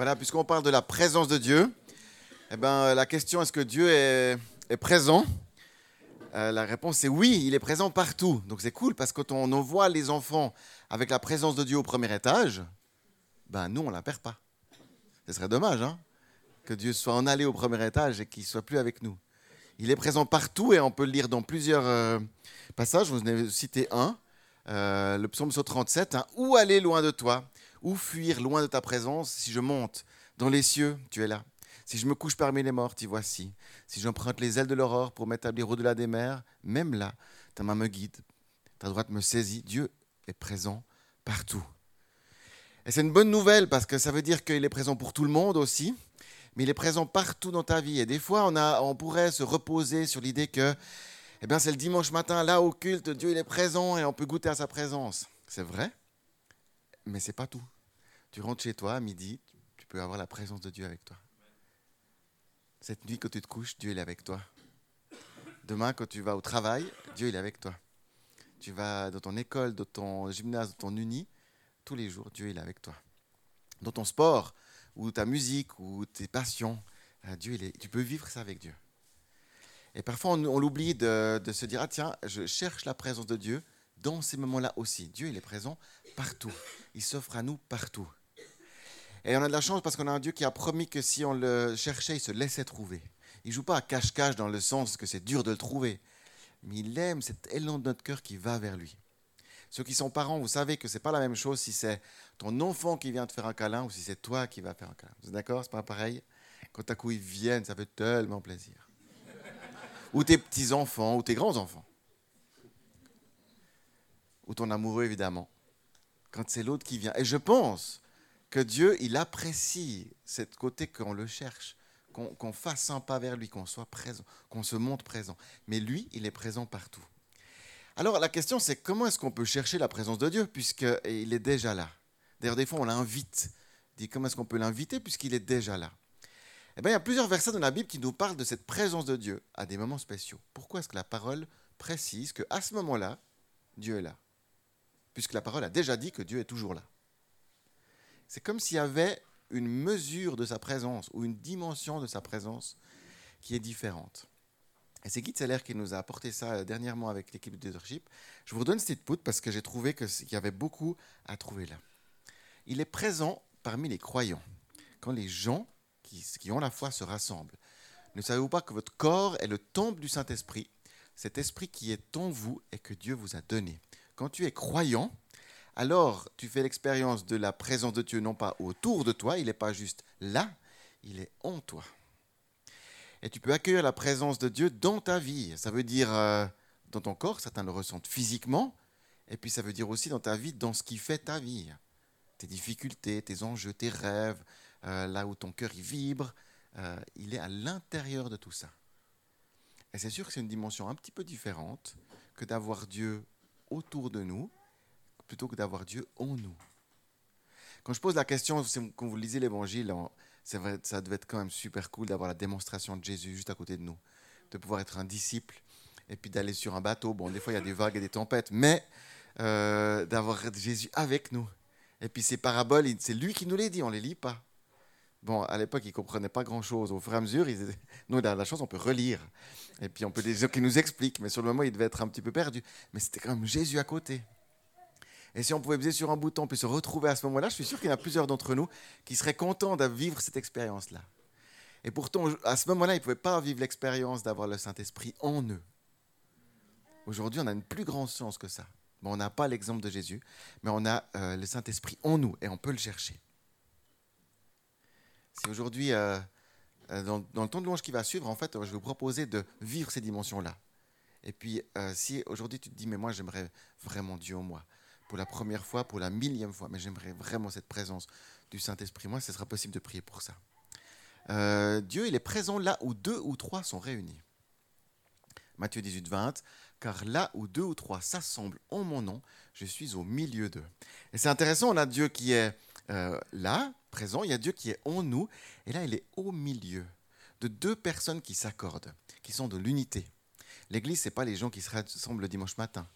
Voilà, puisqu'on parle de la présence de Dieu, eh ben, la question est-ce que Dieu est, présent? Euh, La réponse est oui, il est présent partout. Donc c'est cool parce que quand on voit les enfants avec la présence de Dieu au premier étage, ben nous, on ne la perd pas. Ce serait dommage hein, que Dieu soit en allé au premier étage et qu'il ne soit plus avec nous. Il est présent partout et on peut le lire dans plusieurs euh, passages. Vous en ai cité un, euh, le psaume 37, hein. Où aller loin de toi? Où fuir loin de ta présence Si je monte dans les cieux, tu es là. Si je me couche parmi les morts, t'y voici. Si j'emprunte les ailes de l'aurore pour m'établir au-delà des mers, même là, ta main me guide, ta droite me saisit. Dieu est présent partout. Et c'est une bonne nouvelle parce que ça veut dire qu'il est présent pour tout le monde aussi, mais il est présent partout dans ta vie. Et des fois, on, a, on pourrait se reposer sur l'idée que eh bien, c'est le dimanche matin, là au culte, Dieu est présent et on peut goûter à sa présence. C'est vrai, mais c'est pas tout. Tu rentres chez toi à midi, tu peux avoir la présence de Dieu avec toi. Cette nuit, quand tu te couches, Dieu est avec toi. Demain, quand tu vas au travail, Dieu est avec toi. Tu vas dans ton école, dans ton gymnase, dans ton uni, tous les jours, Dieu est avec toi. Dans ton sport, ou ta musique, ou tes passions, euh, Dieu est, tu peux vivre ça avec Dieu. Et parfois, on, l'oublie de, se dire, ah tiens, je cherche la présence de Dieu dans ces moments-là aussi. Dieu, il est présent partout. Il s'offre à nous partout. Et on a de la chance parce qu'on a un Dieu qui a promis que si on le cherchait, il se laissait trouver. Il joue pas à cache-cache dans le sens que c'est dur de le trouver. Mais il aime cet élan de notre cœur qui va vers lui. Ceux qui sont parents, vous savez que ce n'est pas la même chose si c'est ton enfant qui vient te faire un câlin ou si c'est toi qui vas faire un câlin. Vous êtes d'accord? C'est pas pareil? Quand à coup ils viennent, ça fait tellement plaisir ou tes petits-enfants, ou tes grands-enfants. Ou ton amoureux, évidemment. Quand c'est l'autre qui vient. Et je pense que Dieu, il apprécie cette côté qu'on le cherche, qu'on fasse un pas vers lui, qu'on soit présent, qu'on se montre présent. Mais lui, il est présent partout. Alors la question, c'est comment est-ce qu'on peut chercher la présence de Dieu, puisqu'il est déjà là D'ailleurs, des fois, on l'invite. Dit comment est-ce qu'on peut l'inviter, puisqu'il est déjà là? Eh bien, il y a plusieurs versets dans la Bible qui nous parlent de cette présence de Dieu à des moments spéciaux. Pourquoi est-ce que la parole précise qu'à ce moment-là, Dieu est là? Puisque la parole a déjà dit que Dieu est toujours là. C'est comme s'il y avait une mesure de sa présence ou une dimension de sa présence qui est différente. Et c'est Guy Seller qui nous a apporté ça euh, dernièrement avec l'équipe de leadership. Je vous redonne cette poutre parce que j'ai trouvé qu'il y avait beaucoup à trouver là. Il est présent parmi les croyants. Quand les gens qui, ont la foi se rassemblent. Ne savez-vous pas que votre corps est le temple du Saint-Esprit, cet esprit qui est en vous et que Dieu vous a donné Quand tu es croyant, alors tu fais l'expérience de la présence de Dieu non pas autour de toi, il n'est pas juste là, il est en toi. Et tu peux accueillir la présence de Dieu dans ta vie. Ça veut dire euh, dans ton corps, certains le ressentent physiquement, et puis ça veut dire aussi dans ta vie, dans ce qui fait ta vie. Tes difficultés, tes enjeux, tes rêves, euh, là où ton cœur y vibre, euh, il est à l'intérieur de tout ça. Et c'est sûr que c'est une dimension un petit peu différente que d'avoir Dieu autour de nous, plutôt que d'avoir Dieu en nous. Quand je pose la question, quand vous lisez l'évangile, ça devait être quand même super cool d'avoir la démonstration de Jésus juste à côté de nous, de pouvoir être un disciple et puis d'aller sur un bateau. Bon, des fois il y a des vagues et des tempêtes, mais euh, d'avoir Jésus avec nous. Et puis ces paraboles, c'est lui qui nous les dit, on ne les lit pas. Bon, à l'époque, ils ne comprenaient pas grand-chose. Au fur et à mesure, nous, on la chance, on peut relire. Et puis, on peut des gens nous expliquent. Mais sur le moment, ils devaient être un petit peu perdus. Mais c'était quand même Jésus à côté. Et si on pouvait baiser sur un bouton puis se retrouver à ce moment-là, je suis sûr qu'il y en a plusieurs d'entre nous qui seraient contents de vivre cette expérience-là. Et pourtant, à ce moment-là, ils ne pouvaient pas vivre l'expérience d'avoir le Saint-Esprit en eux. Aujourd'hui, on a une plus grande chance que ça. Bon, on n'a pas l'exemple de Jésus, mais on a euh, le Saint-Esprit en nous et on peut le chercher. Si aujourd'hui, euh, euh, dans, le temps de louange qui va suivre, en fait, je vais vous proposer de vivre ces dimensions-là. Et puis, euh, si aujourd'hui tu te dis, mais moi j'aimerais vraiment Dieu en moi, pour la première fois, pour la millième fois, mais j'aimerais vraiment cette présence du Saint-Esprit, moi, ce sera possible de prier pour ça. Dieu, il est présent là où deux ou trois sont réunis. Matthieu 18, 20, car là où deux ou trois s'assemblent en mon nom, je suis au milieu d'eux. Et c'est intéressant, on a Dieu qui est là, présent, il y a Dieu qui est en nous, et là, il est au milieu de deux personnes qui s'accordent, qui sont de l'unité. L'Église, ce n'est pas les gens qui se rassemblent le dimanche matin.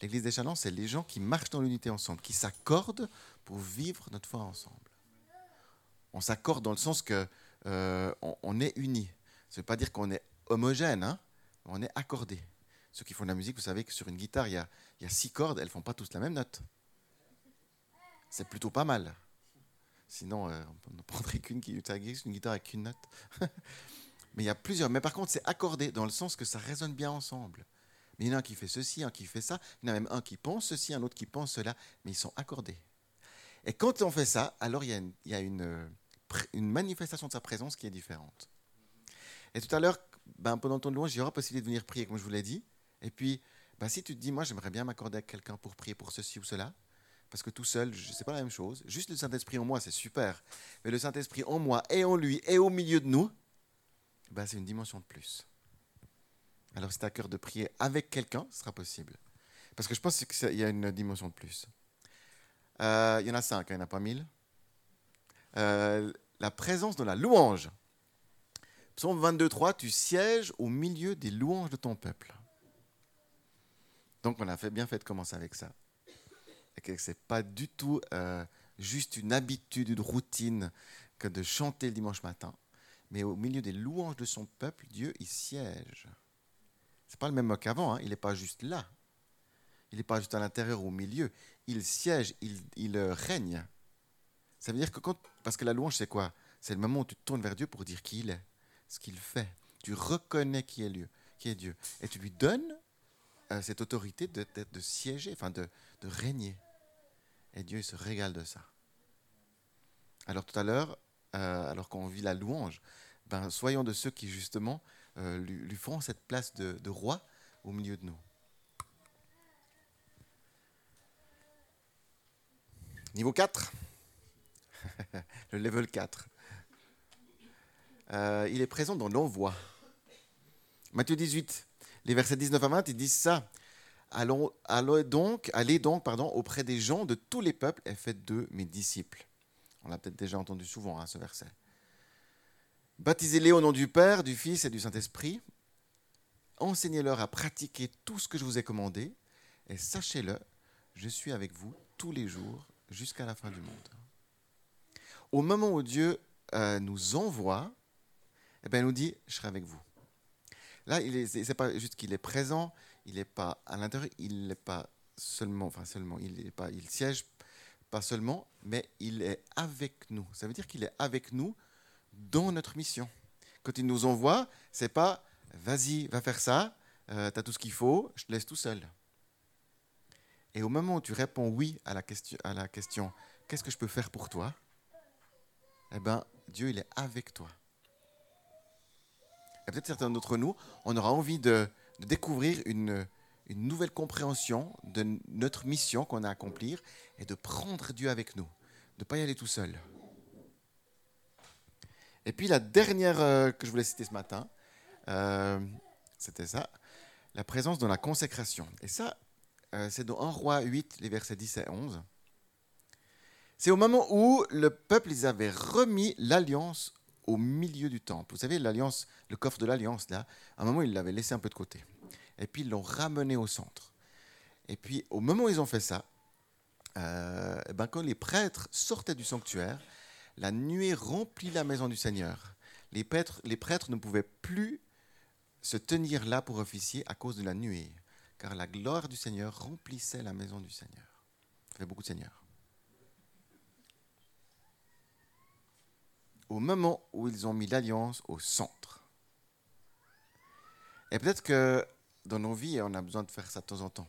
L'Église des Chalons, c'est les gens qui marchent dans l'unité ensemble, qui s'accordent pour vivre notre foi ensemble. on s'accorde dans le sens que euh, on, est unis. Ça ne veut pas dire qu'on est homogène, hein, on est accordé. Ceux qui font de la musique, vous savez que sur une guitare, il y a, y a six cordes, elles ne font pas tous la même note. C'est plutôt pas mal. Sinon, euh, on ne prendrait qu'une qui une guitare avec une note. mais il y a plusieurs. Mais par contre, c'est accordé dans le sens que ça résonne bien ensemble. Mais il y en a un qui fait ceci, un qui fait ça. Il y en a même un qui pense ceci, un autre qui pense cela. Mais ils sont accordés. Et quand on fait ça, alors il y a une, y a une, euh, une manifestation de sa présence qui est différente. Et tout à l'heure, ben, pendant ton louange, il y aura possibilité de venir prier, comme je vous l'ai dit. Et puis, ben, si tu te dis, moi, j'aimerais bien m'accorder avec quelqu'un pour prier pour ceci ou cela, parce que tout seul, ce n'est pas la même chose. Juste le Saint-Esprit en moi, c'est super. Mais le Saint-Esprit en moi et en lui et au milieu de nous, ben, c'est une dimension de plus. Alors, si tu as cœur de prier avec quelqu'un, ce sera possible. Parce que je pense qu'il y a une dimension de plus. Euh, il y en a cinq, hein, il n'y en a pas mille. Euh, la présence de la louange. Psaume 22, 3, tu sièges au milieu des louanges de ton peuple. Donc on a fait, bien fait de commencer avec ça. Et ce n'est pas du tout euh, juste une habitude, une routine que de chanter le dimanche matin. Mais au milieu des louanges de son peuple, Dieu y siège. C'est pas le même qu'avant, hein. il n'est pas juste là. Il n'est pas juste à l'intérieur ou au milieu. Il siège, il, il règne. Ça veut dire que quand. Parce que la louange, c'est quoi? C'est le moment où tu te tournes vers Dieu pour dire qui il est, ce qu'il fait. Tu reconnais qui est, qui est Dieu. Et tu lui donnes euh, cette autorité de, de, siéger, enfin de, de, régner. Et Dieu il se régale de ça. Alors tout à l'heure, euh, alors qu'on vit la louange, ben, soyons de ceux qui justement euh, lui, lui, font cette place de, roi au milieu de nous. Niveau 4. le level 4. Euh, il est présent dans l'envoi. Matthieu 18, les versets 19 à 20, ils disent ça. Allons, allons donc, allez donc pardon, auprès des gens de tous les peuples et faites d'eux mes disciples. On l'a peut-être déjà entendu souvent, hein, ce verset. Baptisez-les au nom du Père, du Fils et du Saint-Esprit. Enseignez-leur à pratiquer tout ce que je vous ai commandé. Et sachez-le, je suis avec vous tous les jours jusqu'à la fin du monde au moment où Dieu euh, nous envoie, eh bien, il nous dit, je serai avec vous. Là, ce n'est pas juste qu'il est présent, il n'est pas à l'intérieur, il n'est pas seulement, enfin seulement, il est pas, il siège pas seulement, mais il est avec nous. Ça veut dire qu'il est avec nous dans notre mission. Quand il nous envoie, c'est pas, vas-y, va faire ça, euh, tu as tout ce qu'il faut, je te laisse tout seul. Et au moment où tu réponds oui à la question, à la question qu'est-ce que je peux faire pour toi? Eh ben, Dieu, il est avec toi. Et peut-être certains d'entre nous, on aura envie de, découvrir une, nouvelle compréhension de notre mission qu'on a à accomplir et de prendre Dieu avec nous, de ne pas y aller tout seul. Et puis la dernière euh, que je voulais citer ce matin, euh, c'était ça, la présence dans la consécration. Et ça, euh, c'est dans 1 roi 8, les versets 10 et 11. C'est au moment où le peuple ils avait remis l'alliance au milieu du temple. Vous savez, l'alliance, le coffre de l'alliance, là, à un moment, ils l'avaient laissé un peu de côté. Et puis, ils l'ont ramené au centre. Et puis, au moment où ils ont fait ça, euh, eh ben, quand les prêtres sortaient du sanctuaire, la nuée remplit la maison du Seigneur. Les prêtres, les prêtres ne pouvaient plus se tenir là pour officier à cause de la nuée, car la gloire du Seigneur remplissait la maison du Seigneur. Ça fait beaucoup de seigneurs. Au moment où ils ont mis l'alliance au centre. Et peut-être que dans nos vies, on a besoin de faire ça de temps en temps.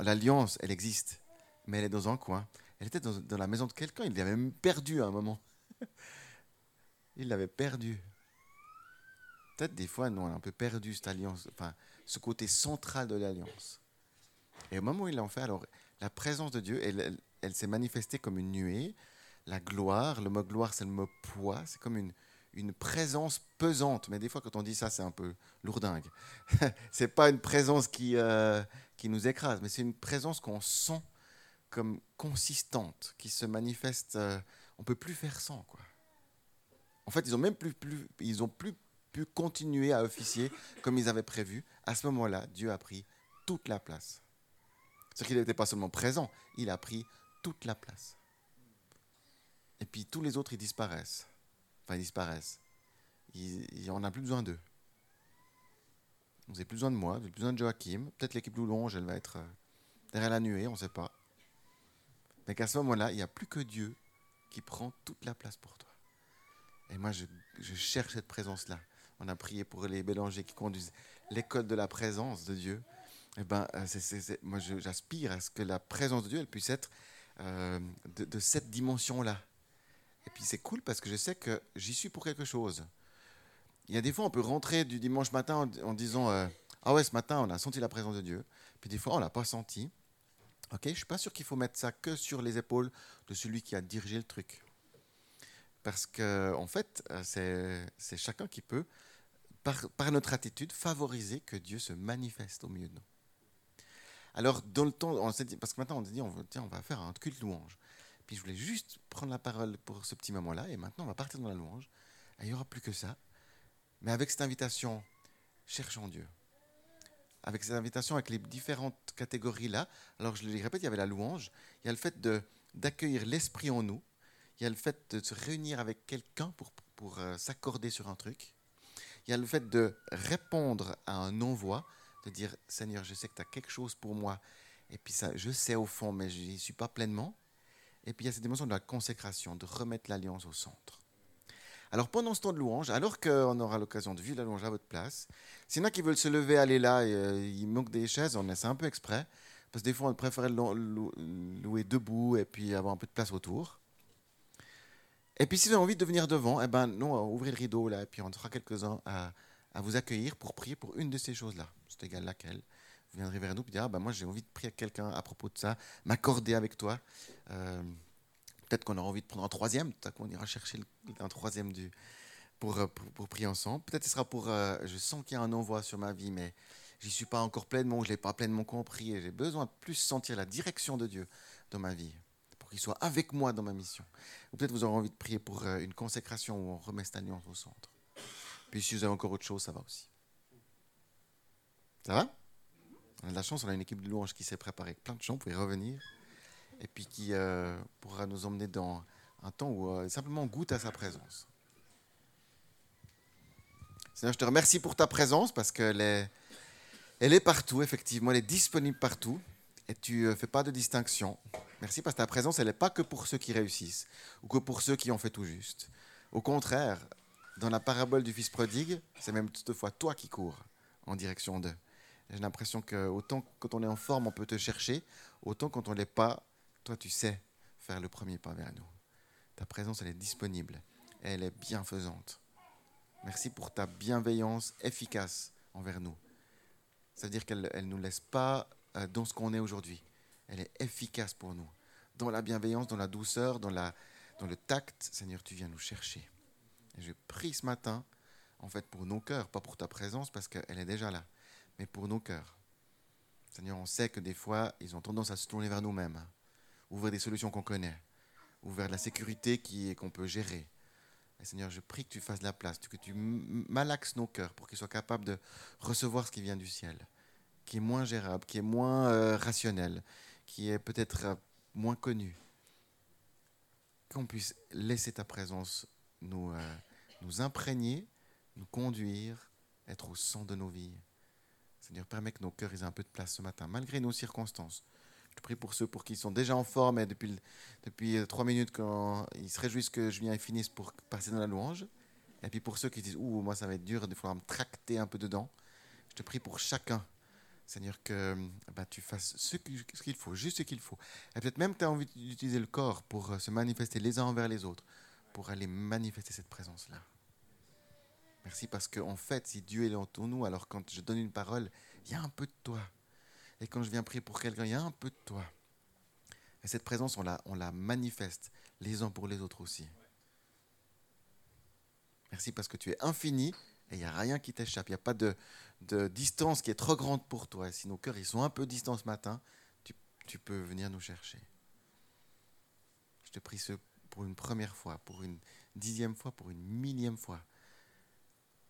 L'alliance, elle existe, mais elle est dans un coin. Elle était dans, la maison de quelqu'un, il l'avait même perdu à un moment. il l'avait perdu. Peut-être des fois, nous, on a un peu perdu cette alliance, enfin, ce côté central de l'alliance. Et au moment où il l'a fait, alors, la présence de Dieu, elle s'est manifestée comme une nuée, la gloire. Le mot gloire, c'est le mot poids. C'est comme une, une présence pesante. Mais des fois, quand on dit ça, c'est un peu lourdingue. c'est pas une présence qui, euh, qui nous écrase, mais c'est une présence qu'on sent comme consistante, qui se manifeste. Euh, on peut plus faire sans, quoi. En fait, ils ont même plus, plus, ils ont plus pu continuer à officier comme ils avaient prévu. À ce moment-là, Dieu a pris toute la place. Ce qu'il n'était pas seulement présent, il a pris toute la place. Et puis tous les autres, ils disparaissent. Enfin, ils disparaissent. Il, on n'a plus besoin d'eux. Vous n'avez plus besoin de moi, vous n'avez plus besoin de Joachim. Peut-être l'équipe Loulonge, elle va être euh, derrière la nuée, on ne sait pas. Mais qu'à ce moment-là, il n'y a plus que Dieu qui prend toute la place pour toi. Et moi, je, cherche cette présence-là. On a prié pour les Bélangers qui conduisent l'école de la présence de Dieu. Et eh ben, euh, moi, j'aspire à ce que la présence de Dieu elle puisse être euh, de, cette dimension-là. Et puis c'est cool parce que je sais que j'y suis pour quelque chose. Il y a des fois, on peut rentrer du dimanche matin en, disant euh, Ah ouais, ce matin, on a senti la présence de Dieu. Puis des fois, on ne l'a pas senti. Ok, je suis pas sûr qu'il faut mettre ça que sur les épaules de celui qui a dirigé le truc. Parce que, en fait, euh, c'est chacun qui peut, par, par, notre attitude, favoriser que Dieu se manifeste au milieu de nous. Alors, dans le temps, parce que maintenant on dit, on, tiens, on va faire un culte louange. Puis je voulais juste prendre la parole pour ce petit moment-là, et maintenant on va partir dans la louange. il n'y aura plus que ça. Mais avec cette invitation, cherchons Dieu. Avec cette invitation, avec les différentes catégories-là, alors je le répète, il y avait la louange, il y a le fait d'accueillir l'esprit en nous, il y a le fait de se réunir avec quelqu'un pour, pour euh, s'accorder sur un truc, il y a le fait de répondre à un envoi, de dire Seigneur, je sais que tu as quelque chose pour moi, et puis ça, je sais au fond, mais je n'y suis pas pleinement. Et puis il y a cette dimension de la consécration, de remettre l'alliance au centre. Alors pendant ce temps de louange, alors qu'on aura l'occasion de vivre la louange à votre place, s'il y en a qui veulent se lever, aller là, et, euh, il manque des chaises, on essaie un peu exprès, parce que des fois on préférait louer debout et puis avoir un peu de place autour. Et puis si vous avez envie de venir devant, eh ben, nous, on va ouvrir le rideau là, et puis on sera quelques-uns à, à vous accueillir pour prier pour une de ces choses-là. C'est égal laquelle. Viendrez vers nous et dire ah, ben moi j'ai envie de prier à quelqu'un à propos de ça, m'accorder avec toi. Euh, peut-être qu'on aura envie de prendre un troisième, peut-être qu'on ira chercher un troisième du, pour, euh, pour, prier ensemble. Peut-être ce sera pour euh, je sens qu'il y a un envoi sur ma vie, mais j'y suis pas encore pleinement, je l'ai pas pleinement compris et j'ai besoin de plus sentir la direction de Dieu dans ma vie pour qu'il soit avec moi dans ma mission. Ou peut-être vous aurez envie de prier pour une consécration où on remet cette alliance au centre. Puis si vous avez encore autre chose, ça va aussi. Ça va? On a de la chance, on a une équipe de louanges qui s'est préparée plein de chants, vous pouvez revenir. Et puis qui euh, pourra nous emmener dans un temps où euh, simplement on goûte à sa présence. Seigneur, je te remercie pour ta présence parce qu'elle est, elle est partout, effectivement, elle est disponible partout et tu ne euh, fais pas de distinction. Merci parce que ta présence, elle n'est pas que pour ceux qui réussissent ou que pour ceux qui ont fait tout juste. Au contraire, dans la parabole du fils prodigue, c'est même toutefois toi qui cours en direction d'eux. J'ai l'impression que autant quand on est en forme, on peut te chercher, autant quand on ne l'est pas, toi tu sais faire le premier pas vers nous. Ta présence, elle est disponible, elle est bienfaisante. Merci pour ta bienveillance efficace envers nous. Ça veut dire qu'elle ne nous laisse pas euh, dans ce qu'on est aujourd'hui. Elle est efficace pour nous. Dans la bienveillance, dans la douceur, dans le tact, Seigneur, tu viens nous chercher. Et je prie ce matin, en fait, pour nos cœurs, pas pour ta présence, parce qu'elle est déjà là, mais pour nos cœurs. Seigneur, on sait que des fois, ils ont tendance à se tourner vers nous-mêmes, hein. ouvrir des solutions qu'on connaît, ouvrir de la sécurité qu'on peut gérer. Et Seigneur, je prie que tu fasses la place, que tu malaxes nos cœurs pour qu'ils soient capables de recevoir ce qui vient du ciel, qui est moins gérable, qui est moins euh, rationnel, qui est peut-être euh, moins connu. Qu'on puisse laisser ta présence nous, euh, nous imprégner, nous conduire, être au centre de nos vies. Seigneur, permet que nos cœurs aient un peu de place ce matin, malgré nos circonstances. Je te prie pour ceux pour qui sont déjà en forme et depuis, depuis euh, trois minutes, quand ils se réjouissent que et finisse pour passer dans la louange. Et puis pour ceux qui disent, ouh, moi ça va être dur, il faudra me tracter un peu dedans. Je te prie pour chacun, Seigneur, que bah, tu fasses ce qu'il faut, juste ce qu'il faut. Et peut-être même que tu as envie d'utiliser le corps pour euh, se manifester les uns envers les autres pour aller manifester cette présence-là. Merci parce qu'en fait, si Dieu est en nous, alors quand je donne une parole, il y a un peu de toi. Et quand je viens prier pour quelqu'un, il y a un peu de toi. Et cette présence, on la, manifeste les uns pour les autres aussi. Merci parce que tu es infini et il n'y a rien qui t'échappe. Il n'y a pas de, de, distance qui est trop grande pour toi. Et si nos cœurs ils sont un peu distants ce matin, tu, tu peux venir nous chercher. Je te prie ce pour une première fois, pour une dixième fois, pour une millième fois,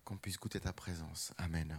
qu'on puisse goûter ta présence. Amen.